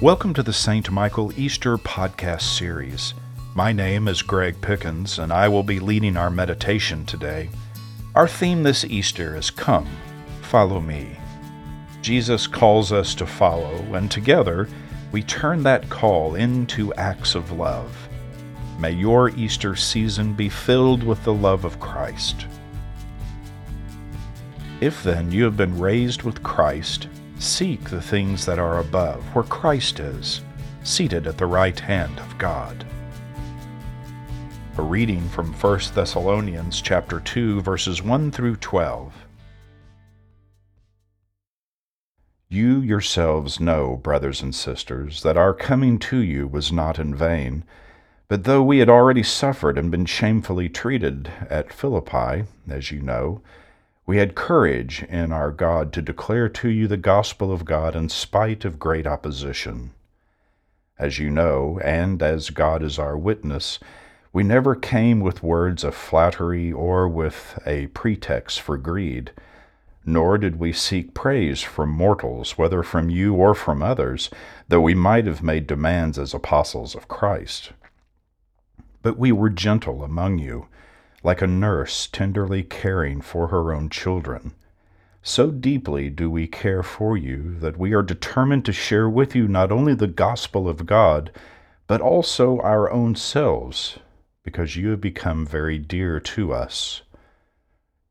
Welcome to the St. Michael Easter podcast series. My name is Greg Pickens, and I will be leading our meditation today. Our theme this Easter is Come, Follow Me. Jesus calls us to follow, and together we turn that call into acts of love. May your Easter season be filled with the love of Christ. If then you have been raised with Christ, Seek the things that are above, where Christ is, seated at the right hand of God. A reading from 1 Thessalonians chapter 2 verses 1 through 12. You yourselves know, brothers and sisters, that our coming to you was not in vain. But though we had already suffered and been shamefully treated at Philippi, as you know, we had courage in our God to declare to you the gospel of God in spite of great opposition. As you know, and as God is our witness, we never came with words of flattery or with a pretext for greed, nor did we seek praise from mortals, whether from you or from others, though we might have made demands as apostles of Christ. But we were gentle among you like a nurse tenderly caring for her own children. So deeply do we care for you that we are determined to share with you not only the gospel of God, but also our own selves, because you have become very dear to us.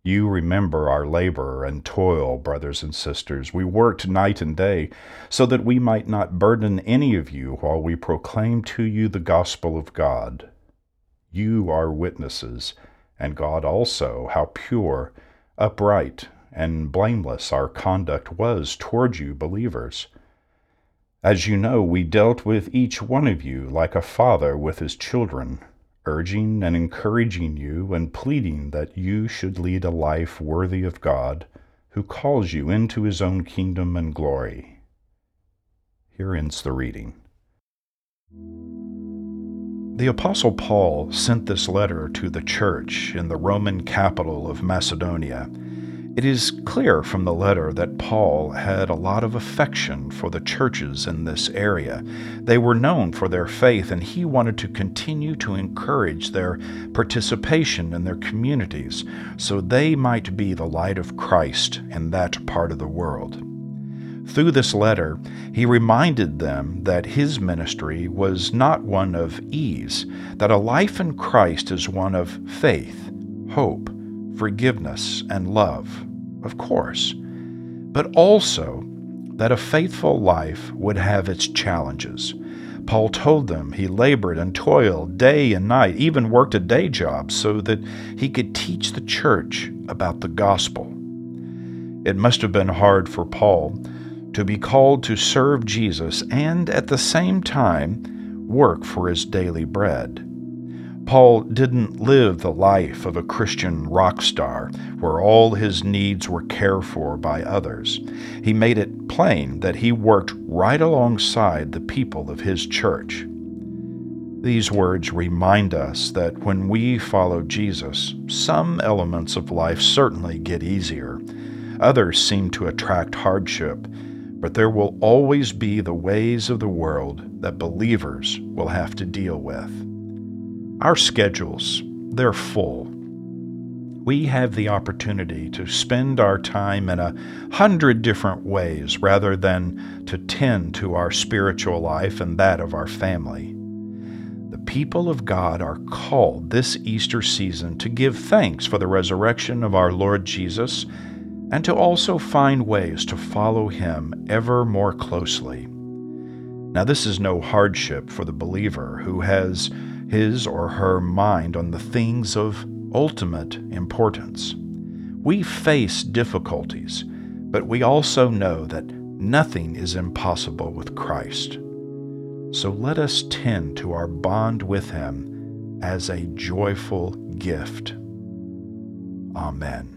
You remember our labor and toil, brothers and sisters. We worked night and day so that we might not burden any of you while we proclaim to you the gospel of God. You are witnesses and God also, how pure, upright, and blameless our conduct was toward you believers. As you know, we dealt with each one of you like a father with his children, urging and encouraging you and pleading that you should lead a life worthy of God, who calls you into his own kingdom and glory. Here ends the reading. The Apostle Paul sent this letter to the church in the Roman capital of Macedonia. It is clear from the letter that Paul had a lot of affection for the churches in this area. They were known for their faith, and he wanted to continue to encourage their participation in their communities so they might be the light of Christ in that part of the world. Through this letter, he reminded them that his ministry was not one of ease, that a life in Christ is one of faith, hope, forgiveness, and love, of course, but also that a faithful life would have its challenges. Paul told them he labored and toiled day and night, even worked a day job so that he could teach the church about the gospel. It must have been hard for Paul to be called to serve Jesus and at the same time work for his daily bread. Paul didn't live the life of a Christian rock star where all his needs were cared for by others. He made it plain that he worked right alongside the people of his church. These words remind us that when we follow Jesus, some elements of life certainly get easier. Others seem to attract hardship, but there will always be the ways of the world that believers will have to deal with. Our schedules, they're full. We have the opportunity to spend our time in a hundred different ways rather than to tend to our spiritual life and that of our family. The people of God are called this Easter season to give thanks for the resurrection of our Lord Jesus and to also find ways to follow Him ever more closely. Now, this is no hardship for the believer who has his or her mind on the things of ultimate importance. We face difficulties, but we also know that nothing is impossible with Christ. So let us tend to our bond with Him as a joyful gift. Amen.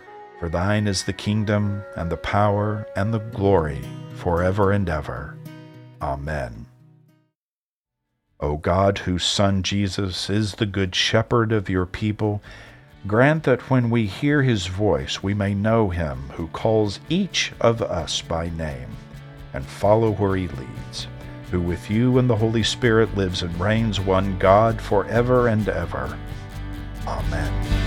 For thine is the kingdom, and the power, and the glory, forever and ever. Amen. O God, whose Son Jesus is the good shepherd of your people, grant that when we hear his voice we may know him who calls each of us by name, and follow where he leads who with you and the Holy Spirit lives and reigns one God forever and ever. Amen.